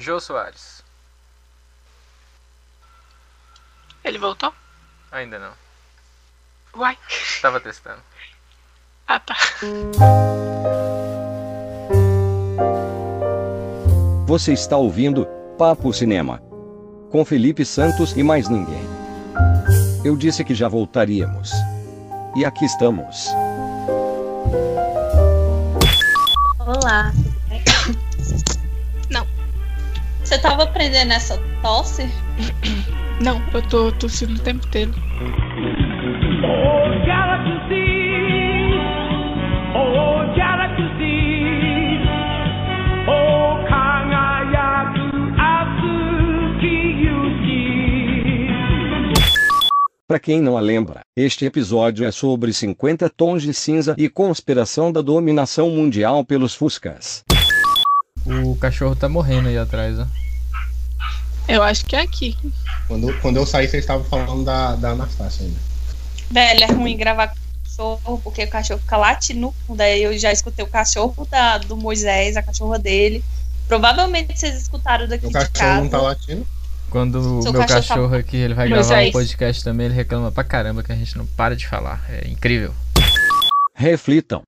Jô Soares. Ele voltou? Ainda não. Uai. Tava testando. Ah, tá. Você está ouvindo Papo Cinema. Com Felipe Santos e mais ninguém. Eu disse que já voltaríamos. E aqui estamos. Olá, Você tava aprendendo essa tosse? Não, eu tô tossindo o tempo inteiro. Oh, Galaxy, oh, Galaxy, oh. Para quem não a lembra, este episódio é sobre 50 tons de cinza e conspiração da dominação mundial pelos Fuscas. O cachorro tá morrendo aí atrás, ó. Eu acho que é aqui. Quando, quando eu saí, vocês estavam falando da, da Anastácia ainda. Velho, é ruim gravar com cachorro, porque o cachorro fica latindo no fundo. Aí eu já escutei o cachorro da, do Moisés, a cachorra dele. Provavelmente vocês escutaram daqui O de cachorro casa. não tá latindo? Quando o Seu meu cachorro tá- cachorro aqui ele vai Mas gravar um podcast também, ele reclama pra caramba que a gente não para de falar. É incrível. Reflitam.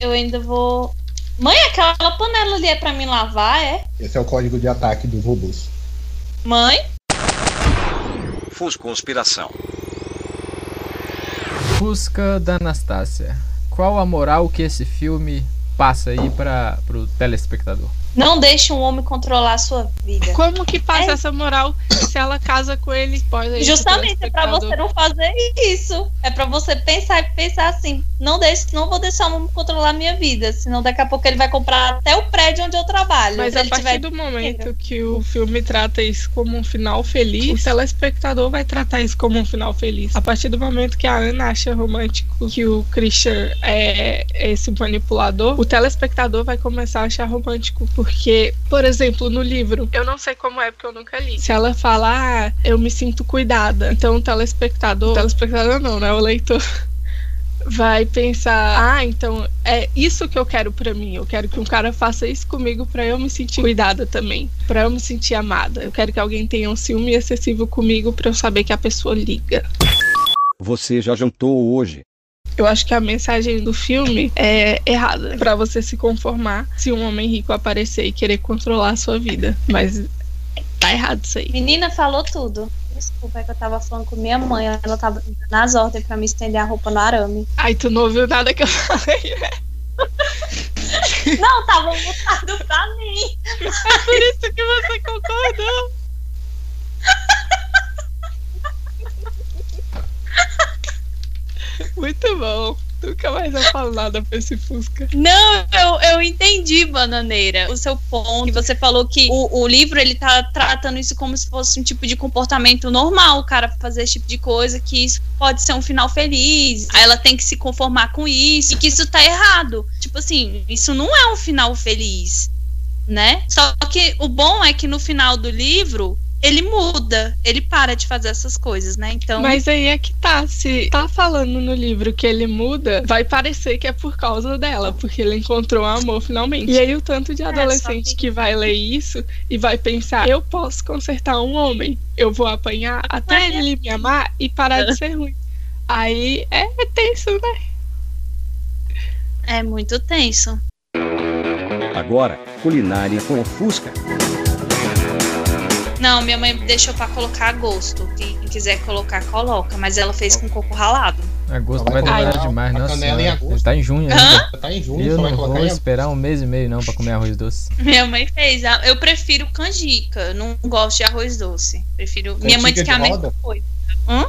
Eu ainda vou. Mãe, aquela panela ali é pra mim lavar, é? Esse é o código de ataque dos robôs. Mãe? Fus Conspiração. Fusca da Anastácia. Qual a moral que esse filme passa aí para pro telespectador? Não deixe um homem controlar a sua vida. Como que passa É. essa moral se ela casa com ele? Spoiler pro Justamente é pra telespectador. você não fazer isso. É pra você pensar e pensar assim: não deixe, não vou deixar o homem controlar a minha vida, senão daqui a pouco ele vai comprar até o prédio onde eu trabalho. Mas a ele partir tiver do momento que o filme trata isso como um final feliz, o telespectador vai tratar isso como um final feliz. A partir do momento que a Ana acha romântico que o Christian é esse manipulador, o telespectador vai começar a achar romântico. Porque, por exemplo, no livro, eu não sei como é porque eu nunca li. Se ela fala, ah, eu me sinto cuidada, então o telespectador. O telespectador não, né? O leitor vai pensar, ah, então é isso que eu quero pra mim. Eu quero que um cara faça isso comigo pra eu me sentir cuidada também, Pra eu me sentir amada. Eu quero que alguém tenha um ciúme excessivo comigo pra eu saber que a pessoa liga. Você já jantou hoje? Eu acho que a mensagem do filme é errada Pra você se conformar se um homem rico aparecer e querer controlar a sua vida. Mas tá errado isso aí. Menina falou tudo. Desculpa, é que eu tava falando com minha mãe. Ela tava nas ordens pra me estender a roupa no arame. Ai, tu não ouviu nada que eu falei, né? Não, tava mutado pra mim. É por isso que você concordou. Muito bom. Nunca mais eu falo nada pra esse Fusca. Não, eu, eu entendi, bananeira, o seu ponto. Você falou que o, o livro ele tá tratando isso como se fosse um tipo de comportamento normal, o cara fazer esse tipo de coisa, que isso pode ser um final feliz. Ela tem que se conformar com isso e que isso tá errado. Tipo assim, isso não é um final feliz, né? Só que o bom é que no final do livro ele muda, ele para de fazer essas coisas, né? Então, Mas aí é que tá. Se tá falando no livro que ele muda, vai parecer que é por causa dela, porque ele encontrou o amor finalmente. E aí o tanto de É, adolescente que- que vai ler isso e vai pensar: eu posso consertar um homem, eu vou apanhar até é- ele me amar e parar de ser ruim. Aí é tenso, né? é muito tenso. Agora, culinária com o Fusca. Não, minha mãe deixou pra colocar a gosto. Quem quiser colocar, coloca. Mas ela fez com coco ralado. Agosto Vai vai demorar demais, nossa. canela em agosto. Tá em junho Hã? ainda. Tá em junho, Eu não vou em esperar um mês e meio não pra comer arroz doce. Minha mãe fez. Ah, Eu prefiro canjica. eu Não gosto de arroz doce. Prefiro. minha mãe disse que é a de mesma roda? coisa. Hã?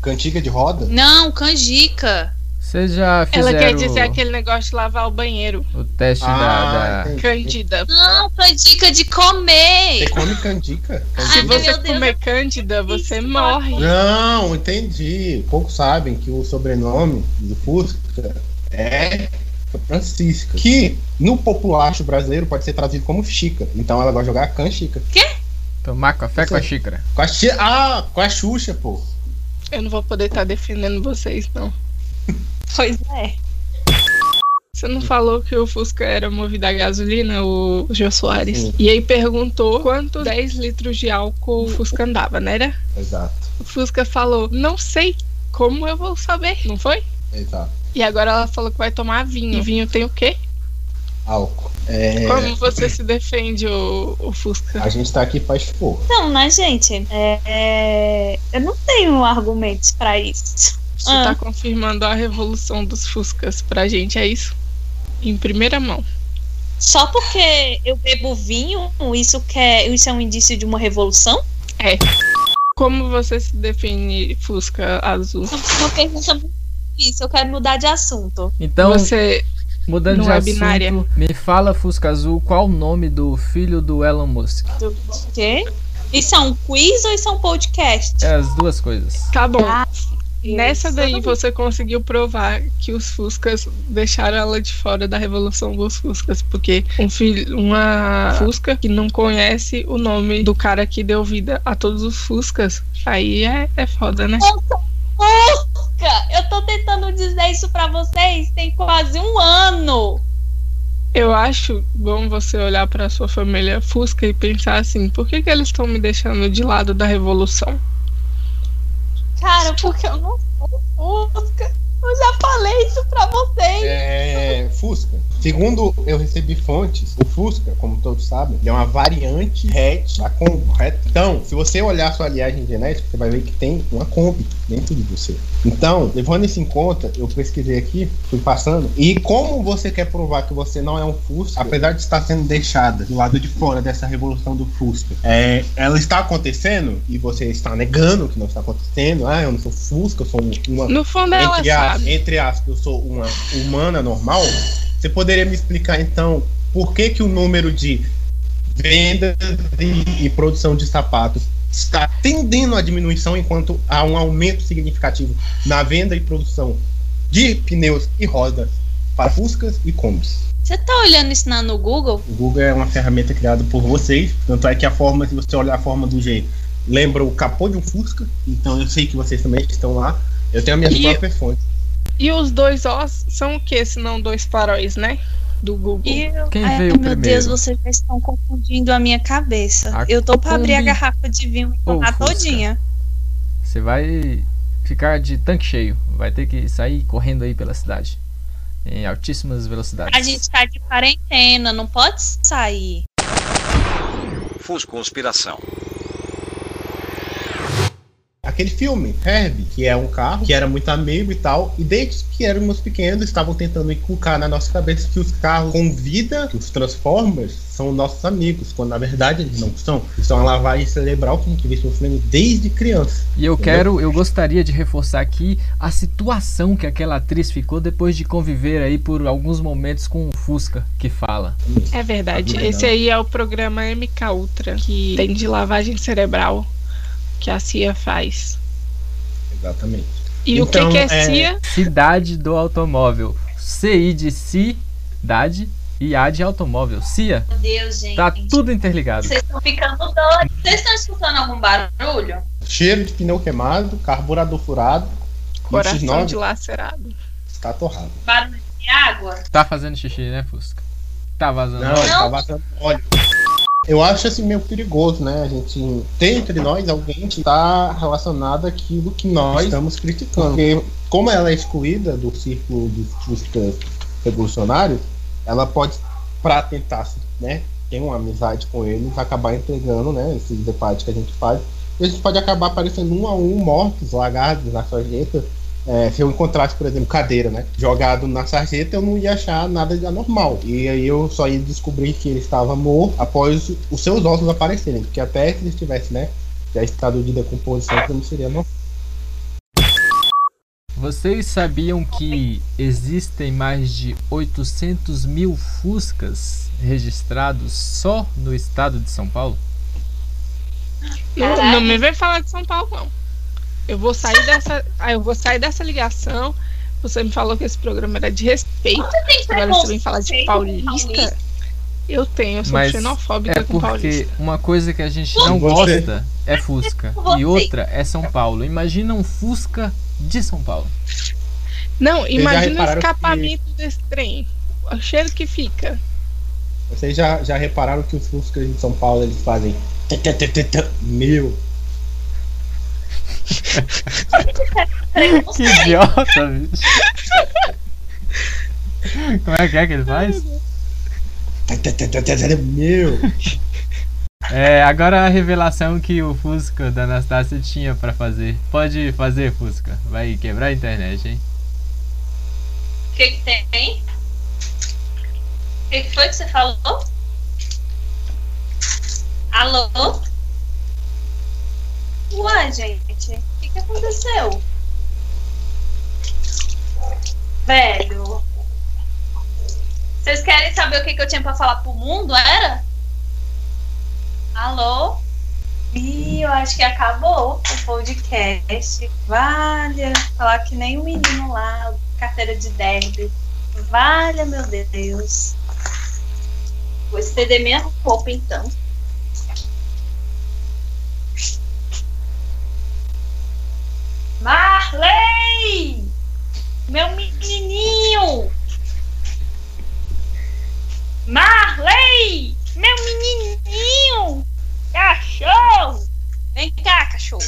Cantiga de roda? Não, canjica. Vocês já fizeram Ela quer dizer aquele negócio de lavar o banheiro. o teste Ah, da, da-. Cândida. Não, canjica de comer. Você come candica? Ai, Se você Deus. comer cândida, você Isso, morre. Não, entendi. Poucos sabem que o sobrenome do Fusca é Francisca. Que no populacho brasileiro pode ser traduzido como Chica. Então ela vai jogar canjica. tomar café com a xícara. Com a Xi- Ah, com a Xuxa, pô. Eu não vou poder estar defendendo vocês, não. Pois é. Você não falou que o Fusca era movido a gasolina, o Jô Soares? Sim. E aí perguntou quantos 10 litros de álcool o Fusca andava, né? Era? Exato, O Fusca falou, não sei como eu vou saber, não foi? exato. E agora ela falou que vai tomar vinho. E vinho tem o quê? Álcool. É, Como você se defende, o, o Fusca? a gente tá aqui pra expor. Então, né, gente? É, é, Eu não tenho argumentos pra isso. Você Ah. tá confirmando a revolução dos Fuscas pra gente, é isso? Em primeira mão. Só porque eu bebo vinho, isso, quer, isso é um indício de uma revolução? É. Como você se define Fusca azul? Uma pergunta muito difícil, eu quero mudar de assunto. Então, Você. mudando não de é assunto, binária. me fala, Fusca Azul, qual o nome do filho do Elon Musk? Do quê? Isso é um quiz ou isso é um podcast? É as duas coisas. Tá bom. Ah, Nessa isso. daí você conseguiu provar que os Fuscas deixaram ela de fora da revolução dos Fuscas, porque um filho, uma Fusca que não conhece o nome do cara que deu vida a todos os Fuscas, aí é, é foda, né? Fusca, eu tô tentando dizer isso pra vocês tem quase um ano. Eu acho bom você olhar pra sua família Fusca e pensar assim, por que, que eles estão me deixando de lado da revolução? Cara, porque eu não sou Fusca. Eu já falei isso pra vocês. É, Fusca. Segundo eu recebi fontes, o Fusca, como todos sabem, é uma variante hatch da Kombi? Então, se você olhar sua aliagem genética, você vai ver que tem uma Kombi dentro de você. Então, levando isso em conta, eu pesquisei aqui, fui passando, e como você quer provar que você não é um Fusca, apesar de estar sendo deixada do lado de fora dessa revolução do Fusca, é, ela está acontecendo e você está negando que não está acontecendo, ah, eu não sou Fusca, eu sou uma No fundo ela entre, a- sabe. entre aspas, eu sou uma humana normal, você poderia me explicar então por que, que o número de vendas e, e produção de sapatos está tendendo à diminuição enquanto há um aumento significativo na venda e produção de pneus e rodas para Fuscas e Kombis? Você tá olhando isso na- no Google? O Google é uma ferramenta criada por vocês, tanto é que a forma, se você olhar a forma do G, lembra o capô de um Fusca, então eu sei que vocês também estão lá. Eu tenho as minhas E- próprias fontes. E os dois Os são o que, se não dois faróis, né? Do Google. Eu- Quem Ai, veio meu primeiro? Deus, vocês já estão confundindo a minha cabeça. A eu tô pra abrir a garrafa de vinho e tomar todinha. Você vai ficar de tanque cheio. Vai ter que sair correndo aí pela cidade. Em altíssimas velocidades. A gente tá de quarentena, não pode sair. Fus Conspiração. Aquele filme, Herbie, que é um carro que era muito amigo e tal, e desde que éramos pequenos estavam tentando inculcar na nossa cabeça que os carros com vida, que os Transformers, são nossos amigos, quando na verdade eles não são. Isso é uma lavagem cerebral que a gente vem sofrendo desde criança. E eu Entendeu? quero, eu gostaria de reforçar aqui a situação que aquela atriz ficou depois de conviver aí por alguns momentos com o Fusca que fala. É verdade. Legal. Esse aí é o programa MK Ultra, que tem de lavagem cerebral que a CIA faz. Exatamente. E o Então, que, que é, é- CIA? Cidade do automóvel. CI de cidade e A de automóvel. CIA. Meu Deus, gente. Tá tudo interligado. Vocês estão ficando doidos. Vocês estão escutando algum barulho? Cheiro de pneu queimado, carburador furado, Coração X9 dilacerado. está torrado. Barulho de água? Tá fazendo xixi, né, Fusca? Tá vazando. Não, óleo? tá vazando óleo. Eu acho assim meio perigoso, né? A gente ter entre nós alguém que está relacionado àquilo que nós estamos criticando. Porque como ela é excluída do círculo dos fuscas revolucionários, ela pode, para tentar, né, ter uma amizade com eles, acabar entregando, né, esses debates que a gente faz. E a gente pode acabar aparecendo um a um mortos, largados na sarjeta. É, se eu encontrasse, por exemplo, cadeira, né? Jogado na sarjeta, eu não ia achar nada de anormal. E aí eu só ia descobrir que ele estava morto após os seus ossos aparecerem. Porque até se ele estivesse, né? Já estado de decomposição, não seria normal. Vocês sabiam que existem mais de 800 mil Fuscas registrados só no estado de São Paulo? Não, não me vem falar de São Paulo, não. Eu vou sair dessa. Ah, eu vou sair dessa ligação. Você me falou que esse programa era de respeito. Agora você vem falar de paulista. Eu tenho, eu sou Mas xenofóbica É com porque paulista. uma coisa que a gente não Você. gosta é Fusca Você. e outra é São Paulo. Imagina um Fusca de São Paulo. Não, imagina o repararam que- escapamento desse trem. o cheiro que fica. Vocês já, já repararam que os Fuscas em São Paulo eles fazem. Meu. Que idiota, bicho. Como é que é que ele faz? Meu. É, agora a revelação que o Fusca da Anastácia tinha pra fazer. Pode fazer, Fusca. Vai quebrar a internet, hein? O que, que tem? O que, que foi que você falou? Alô? Ué, gente, o que, que aconteceu? Velho. Vocês querem saber o que, que eu tinha pra falar pro mundo? Era? Alô? Ih, eu acho que acabou o podcast. Valha, falar que nem o menino lá, carteira de derby. Valha, meu Deus. Vou estender minha roupa então. Marley! Meu menininho! Marley! Meu menininho! Cachorro! Vem cá, cachorro!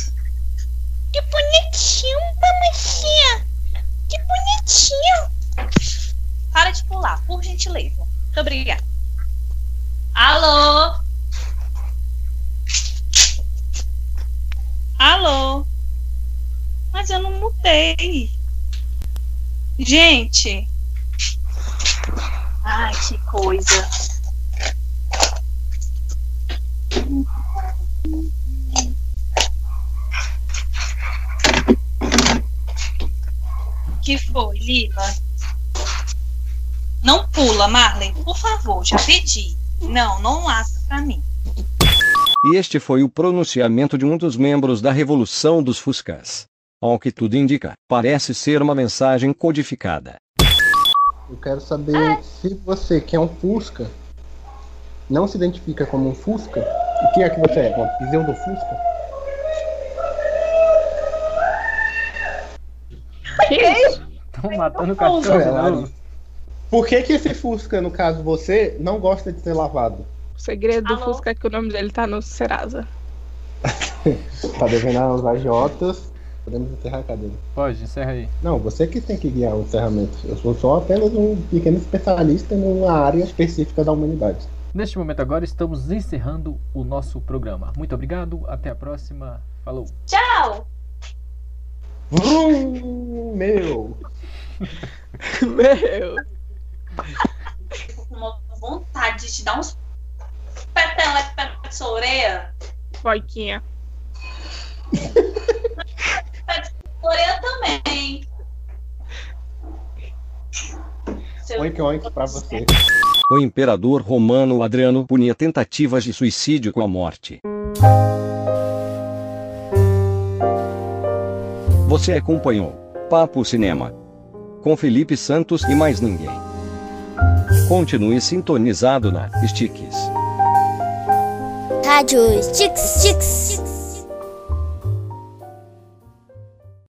Que bonitinho, mamãe! Que bonitinho! Para de pular, por gentileza. Muito obrigada. Alô? Alô? Mas mudei. Gente. Ai, que coisa. Que foi, Lila? Não pula, Marley, por favor, já pedi. Não, não lasca pra mim. E este foi o pronunciamento de um dos membros da Revolução dos Fuscas. Ao que tudo indica, parece ser uma mensagem codificada. Eu quero saber se você, que é um Fusca, não se identifica como um Fusca, o que é que você é? Um pseudo Fusca? Que isso? Estão matando o cachorro novo. Por que, que esse Fusca, no caso você, não gosta de ser lavado? O segredo do Alô? Fusca é que o nome dele tá no Serasa. Tá devendo aos agiotas. Podemos encerrar a cadeira. Pode, encerra aí. Não, você que tem que guiar o encerramento. Eu sou só apenas um pequeno especialista numa área específica da humanidade. Neste momento agora estamos encerrando o nosso programa. Muito obrigado, até a próxima. Falou. Tchau! Vrum, meu! Meu. Uma vontade de te dar uns peteleco pé na sua orelha. Boiquinha. Orelha também. Oink oink pra você. O imperador romano Adriano punia tentativas de suicídio com a morte. Você acompanhou Papo Cinema com Felipe Santos e mais ninguém. Continue sintonizado na Sticks. Rádio Sticks, Sticks.